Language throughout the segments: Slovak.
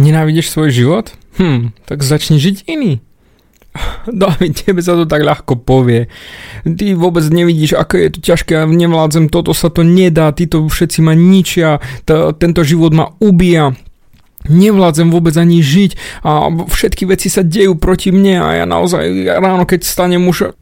Nenávidíš svoj život? Hm, tak začni žiť iný. David, tebe sa to tak ľahko povie. Ty vôbec nevidíš, aké je to ťažké, ja nevládzem, toto sa to nedá, títo všetci ma ničia, t- tento život ma ubíja. Nevládzem vôbec ani žiť a všetky veci sa dejú proti mne a ja naozaj ráno, keď stanem už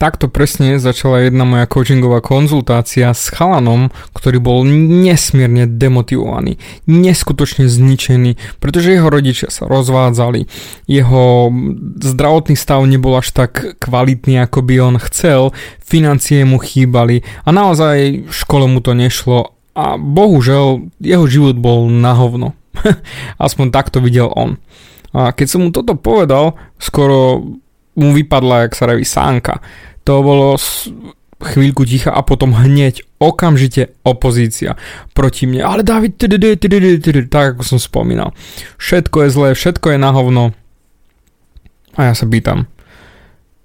Takto presne začala jedna moja coachingová konzultácia s chalanom, ktorý bol nesmierne demotivovaný, neskutočne zničený, pretože jeho rodičia sa rozvádzali, jeho zdravotný stav nebol až tak kvalitný, ako by on chcel, financie mu chýbali a naozaj v škole mu to nešlo a bohužel jeho život bol na hovno. Aspoň takto videl on. A keď som mu toto povedal, skoro mu vypadla, jak sa reví sánka to bolo chvíľku ticha a potom hneď okamžite opozícia proti mne. Ale David, tak ako som spomínal. Všetko je zlé, všetko je na hovno. A ja sa pýtam,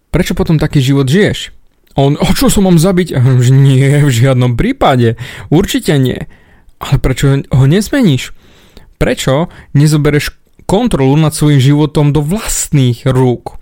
prečo potom taký život žiješ? On, o čo som mám zabiť? Nie, v žiadnom prípade. Určite nie. Ale prečo ho nezmeníš? Prečo nezobereš kontrolu nad svojim životom do vlastných rúk?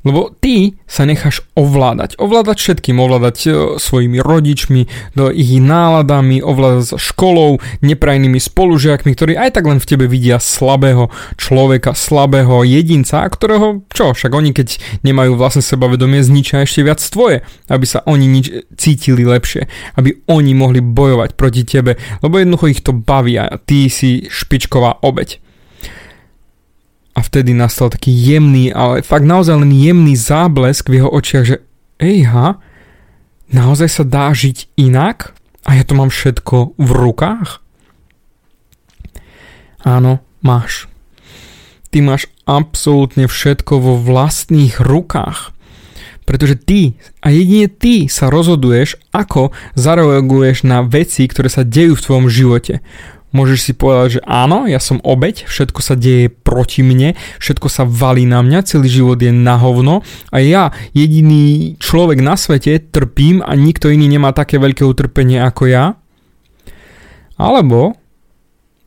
Lebo ty sa necháš ovládať. Ovládať všetkým. Ovládať e, svojimi rodičmi, do ich náladami, ovládať školou, neprajnými spolužiakmi, ktorí aj tak len v tebe vidia slabého človeka, slabého jedinca, ktorého, čo, však oni keď nemajú vlastne sebavedomie, zničia ešte viac tvoje, aby sa oni nič cítili lepšie, aby oni mohli bojovať proti tebe, lebo jednoducho ich to baví a ty si špičková obeď a vtedy nastal taký jemný, ale fakt naozaj len jemný záblesk v jeho očiach, že ejha, naozaj sa dá žiť inak a ja to mám všetko v rukách? Áno, máš. Ty máš absolútne všetko vo vlastných rukách. Pretože ty a jedine ty sa rozhoduješ, ako zareaguješ na veci, ktoré sa dejú v tvojom živote. Môžeš si povedať, že áno, ja som obeď, všetko sa deje proti mne, všetko sa valí na mňa, celý život je na hovno a ja, jediný človek na svete, trpím a nikto iný nemá také veľké utrpenie ako ja. Alebo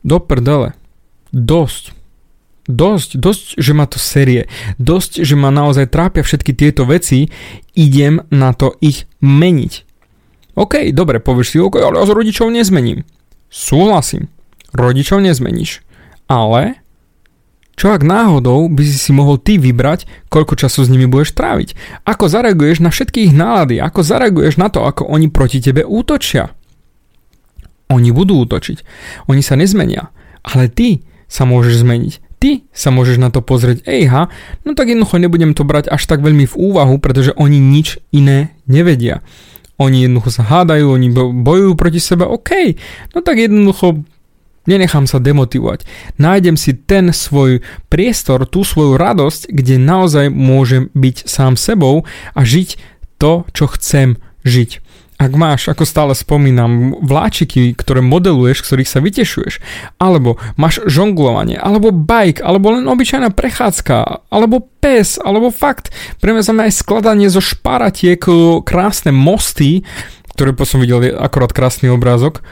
do prdele. Dosť. Dosť, dosť, že ma to série. Dosť, že ma naozaj trápia všetky tieto veci. Idem na to ich meniť. OK, dobre, povieš si, OK, ale ja s rodičov nezmením. Súhlasím rodičov nezmeníš. Ale čo ak náhodou by si si mohol ty vybrať, koľko času s nimi budeš tráviť? Ako zareaguješ na všetky ich nálady? Ako zareaguješ na to, ako oni proti tebe útočia? Oni budú útočiť. Oni sa nezmenia. Ale ty sa môžeš zmeniť. Ty sa môžeš na to pozrieť, ejha, no tak jednoducho nebudem to brať až tak veľmi v úvahu, pretože oni nič iné nevedia. Oni jednoducho sa hádajú, oni bojujú proti sebe, OK, no tak jednoducho Nenechám sa demotivovať. Nájdem si ten svoj priestor, tú svoju radosť, kde naozaj môžem byť sám sebou a žiť to, čo chcem žiť. Ak máš, ako stále spomínam, vláčiky, ktoré modeluješ, ktorých sa vytešuješ, alebo máš žonglovanie, alebo bike, alebo len obyčajná prechádzka, alebo pes, alebo fakt, pre mňa aj skladanie zo šparatiek, krásne mosty, ktoré som videl akorát krásny obrázok,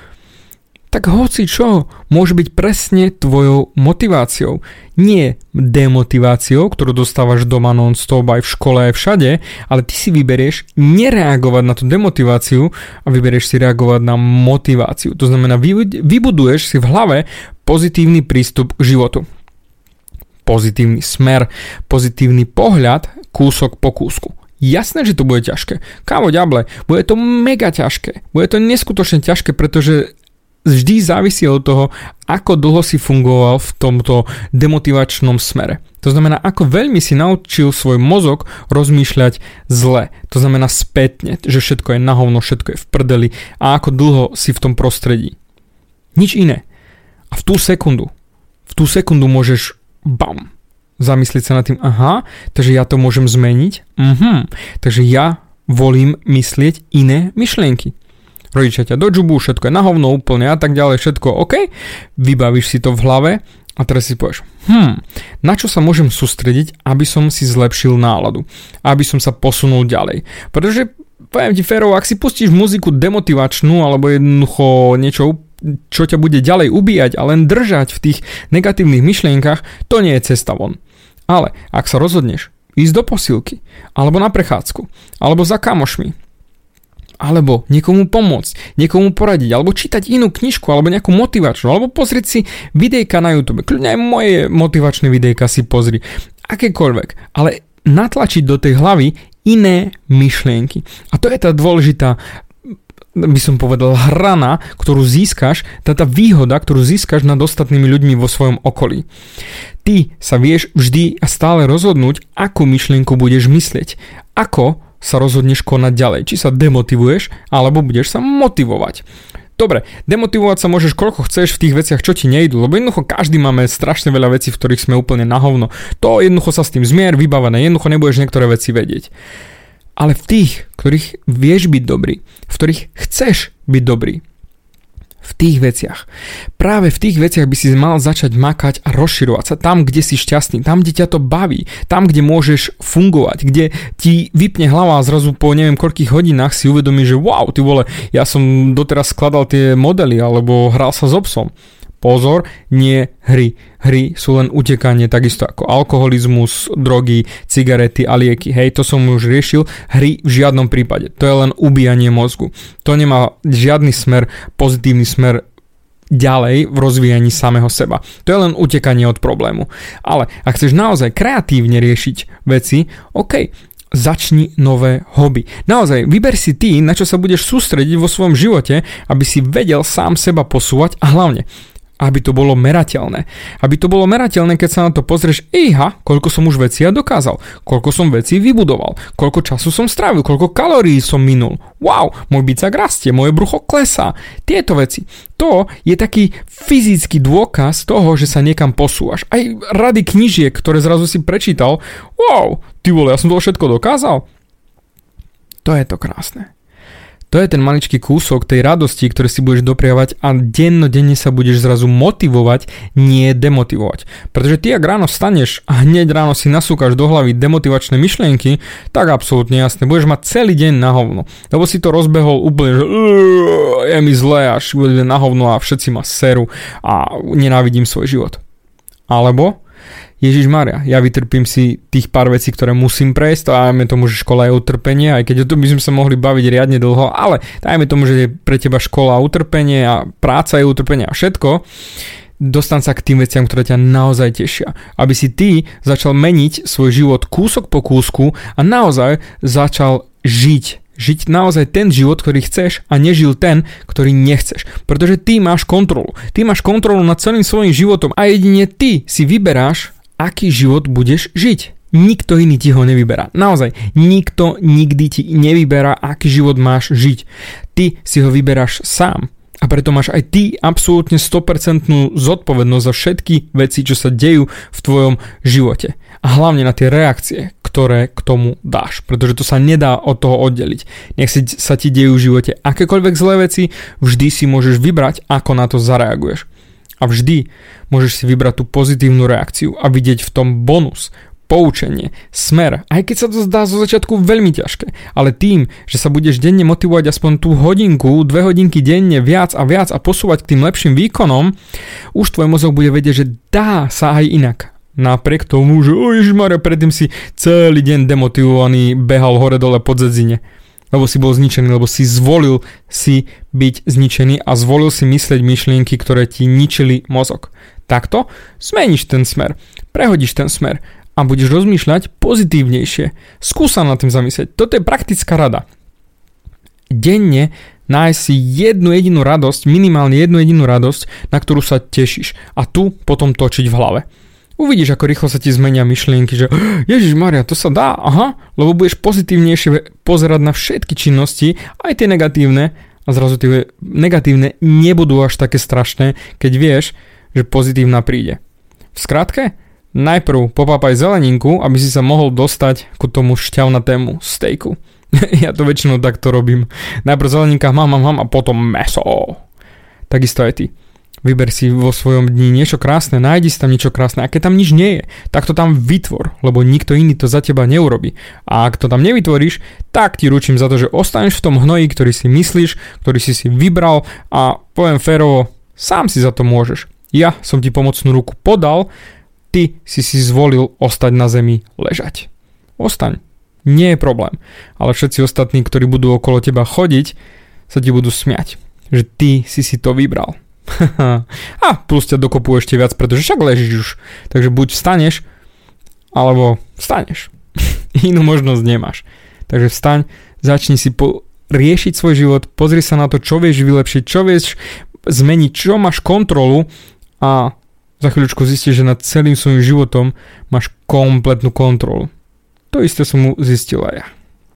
tak hoci čo môže byť presne tvojou motiváciou. Nie demotiváciou, ktorú dostávaš doma non-stop aj v škole aj všade, ale ty si vyberieš nereagovať na tú demotiváciu a vyberieš si reagovať na motiváciu. To znamená, vybuduješ si v hlave pozitívny prístup k životu. Pozitívny smer, pozitívny pohľad kúsok po kúsku. Jasné, že to bude ťažké. Kámo ďable, bude to mega ťažké. Bude to neskutočne ťažké, pretože vždy závisí od toho, ako dlho si fungoval v tomto demotivačnom smere. To znamená, ako veľmi si naučil svoj mozog rozmýšľať zle. To znamená spätne, že všetko je na hovno, všetko je v prdeli a ako dlho si v tom prostredí. Nič iné. A v tú sekundu, v tú sekundu môžeš bam, zamyslieť sa nad tým, aha, takže ja to môžem zmeniť, mhm, takže ja volím myslieť iné myšlienky rodičia ťa do džubu, všetko je na hovno úplne a tak ďalej, všetko OK, vybavíš si to v hlave a teraz si povieš, hm, na čo sa môžem sústrediť, aby som si zlepšil náladu, aby som sa posunul ďalej. Pretože poviem ti férovo, ak si pustíš muziku demotivačnú alebo jednoducho niečo čo ťa bude ďalej ubíjať a len držať v tých negatívnych myšlienkach, to nie je cesta von. Ale ak sa rozhodneš ísť do posilky, alebo na prechádzku, alebo za kamošmi, alebo niekomu pomôcť, niekomu poradiť, alebo čítať inú knižku, alebo nejakú motivačnú, alebo pozrieť si videjka na YouTube. Kľudne aj moje motivačné videjka si pozri. Akékoľvek. Ale natlačiť do tej hlavy iné myšlienky. A to je tá dôležitá by som povedal, hrana, ktorú získaš, tá, tá výhoda, ktorú získaš nad ostatnými ľuďmi vo svojom okolí. Ty sa vieš vždy a stále rozhodnúť, akú myšlienku budeš myslieť. Ako sa rozhodneš konať ďalej. Či sa demotivuješ, alebo budeš sa motivovať. Dobre, demotivovať sa môžeš koľko chceš v tých veciach, čo ti nejdu, lebo jednoducho každý máme strašne veľa vecí, v ktorých sme úplne na hovno. To jednoducho sa s tým zmier, vybavené, jednoducho nebudeš niektoré veci vedieť. Ale v tých, ktorých vieš byť dobrý, v ktorých chceš byť dobrý, v tých veciach. Práve v tých veciach by si mal začať makať a rozširovať sa tam, kde si šťastný, tam, kde ťa to baví, tam, kde môžeš fungovať, kde ti vypne hlava a zrazu po neviem koľkých hodinách si uvedomí, že wow, ty vole, ja som doteraz skladal tie modely alebo hral sa s obsom. Pozor, nie hry. Hry sú len utekanie, takisto ako alkoholizmus, drogy, cigarety a lieky. Hej, to som už riešil. Hry v žiadnom prípade. To je len ubíjanie mozgu. To nemá žiadny smer, pozitívny smer ďalej v rozvíjaní samého seba. To je len utekanie od problému. Ale ak chceš naozaj kreatívne riešiť veci, OK, začni nové hobby. Naozaj, vyber si ty, na čo sa budeš sústrediť vo svojom živote, aby si vedel sám seba posúvať a hlavne aby to bolo merateľné. Aby to bolo merateľné, keď sa na to pozrieš, iha, koľko som už vecí ja dokázal, koľko som vecí vybudoval, koľko času som strávil, koľko kalórií som minul. Wow, môj bicak rastie, moje brucho klesá. Tieto veci. To je taký fyzický dôkaz toho, že sa niekam posúvaš. Aj rady knižiek, ktoré zrazu si prečítal, wow, ty vole, ja som to všetko dokázal. To je to krásne. To je ten maličký kúsok tej radosti, ktorý si budeš dopriavať a dennodenne sa budeš zrazu motivovať, nie demotivovať. Pretože ty ak ráno staneš a hneď ráno si nasúkaš do hlavy demotivačné myšlienky, tak absolútne jasné, budeš mať celý deň na hovno. Lebo si to rozbehol úplne, že je mi zle až na hovno a všetci ma seru a nenávidím svoj život. Alebo Ježiš Maria, ja vytrpím si tých pár vecí, ktoré musím prejsť, to dajme tomu, že škola je utrpenie, aj keď o tom by sme sa mohli baviť riadne dlho, ale dajme tomu, že je pre teba škola utrpenie a práca je utrpenie a všetko, dostan sa k tým veciam, ktoré ťa naozaj tešia. Aby si ty začal meniť svoj život kúsok po kúsku a naozaj začal žiť žiť naozaj ten život, ktorý chceš a nežil ten, ktorý nechceš. Pretože ty máš kontrolu. Ty máš kontrolu nad celým svojim životom a jedine ty si vyberáš, aký život budeš žiť. Nikto iný ti ho nevyberá. Naozaj, nikto nikdy ti nevyberá, aký život máš žiť. Ty si ho vyberáš sám. A preto máš aj ty absolútne 100% zodpovednosť za všetky veci, čo sa dejú v tvojom živote. A hlavne na tie reakcie, ktoré k tomu dáš. Pretože to sa nedá od toho oddeliť. Nech si, sa ti dejú v živote akékoľvek zlé veci, vždy si môžeš vybrať, ako na to zareaguješ. A vždy môžeš si vybrať tú pozitívnu reakciu a vidieť v tom bonus, poučenie, smer, aj keď sa to zdá zo začiatku veľmi ťažké, ale tým, že sa budeš denne motivovať aspoň tú hodinku, dve hodinky denne viac a viac a posúvať k tým lepším výkonom, už tvoj mozog bude vedieť, že dá sa aj inak. Napriek tomu, že o Ježišmarja, predtým si celý deň demotivovaný behal hore dole pod zedzine lebo si bol zničený, lebo si zvolil si byť zničený a zvolil si mysleť myšlienky, ktoré ti ničili mozog. Takto zmeníš ten smer, prehodíš ten smer a budeš rozmýšľať pozitívnejšie. Skúsa na tým zamyslieť. Toto je praktická rada. Denne nájsť si jednu jedinú radosť, minimálne jednu jedinú radosť, na ktorú sa tešíš a tu potom točiť v hlave. Uvidíš, ako rýchlo sa ti zmenia myšlienky, že Ježiš Maria, to sa dá, aha, lebo budeš pozitívnejšie pozerať na všetky činnosti, aj tie negatívne, a zrazu tie negatívne nebudú až také strašné, keď vieš, že pozitívna príde. V skratke, najprv popápaj zeleninku, aby si sa mohol dostať ku tomu šťavnatému stejku. ja to väčšinou takto robím. Najprv zeleninka, mám, mám, mám a potom meso. Takisto aj ty. Vyber si vo svojom dni niečo krásne, nájdi si tam niečo krásne. A keď tam nič nie je, tak to tam vytvor, lebo nikto iný to za teba neurobi. A ak to tam nevytvoríš, tak ti ručím za to, že ostaneš v tom hnoji, ktorý si myslíš, ktorý si si vybral a poviem férovo, sám si za to môžeš. Ja som ti pomocnú ruku podal, ty si si zvolil ostať na zemi ležať. Ostaň. Nie je problém. Ale všetci ostatní, ktorí budú okolo teba chodiť, sa ti budú smiať. Že ty si si to vybral. a plus ťa dokopú ešte viac, pretože však ležíš už. Takže buď vstaneš, alebo vstaneš. Inú možnosť nemáš. Takže vstaň, začni si po- riešiť svoj život, pozri sa na to, čo vieš vylepšiť, čo vieš zmeniť, čo máš kontrolu a za chvíľučku zistíš, že nad celým svojim životom máš kompletnú kontrolu. To isté som mu zistila ja.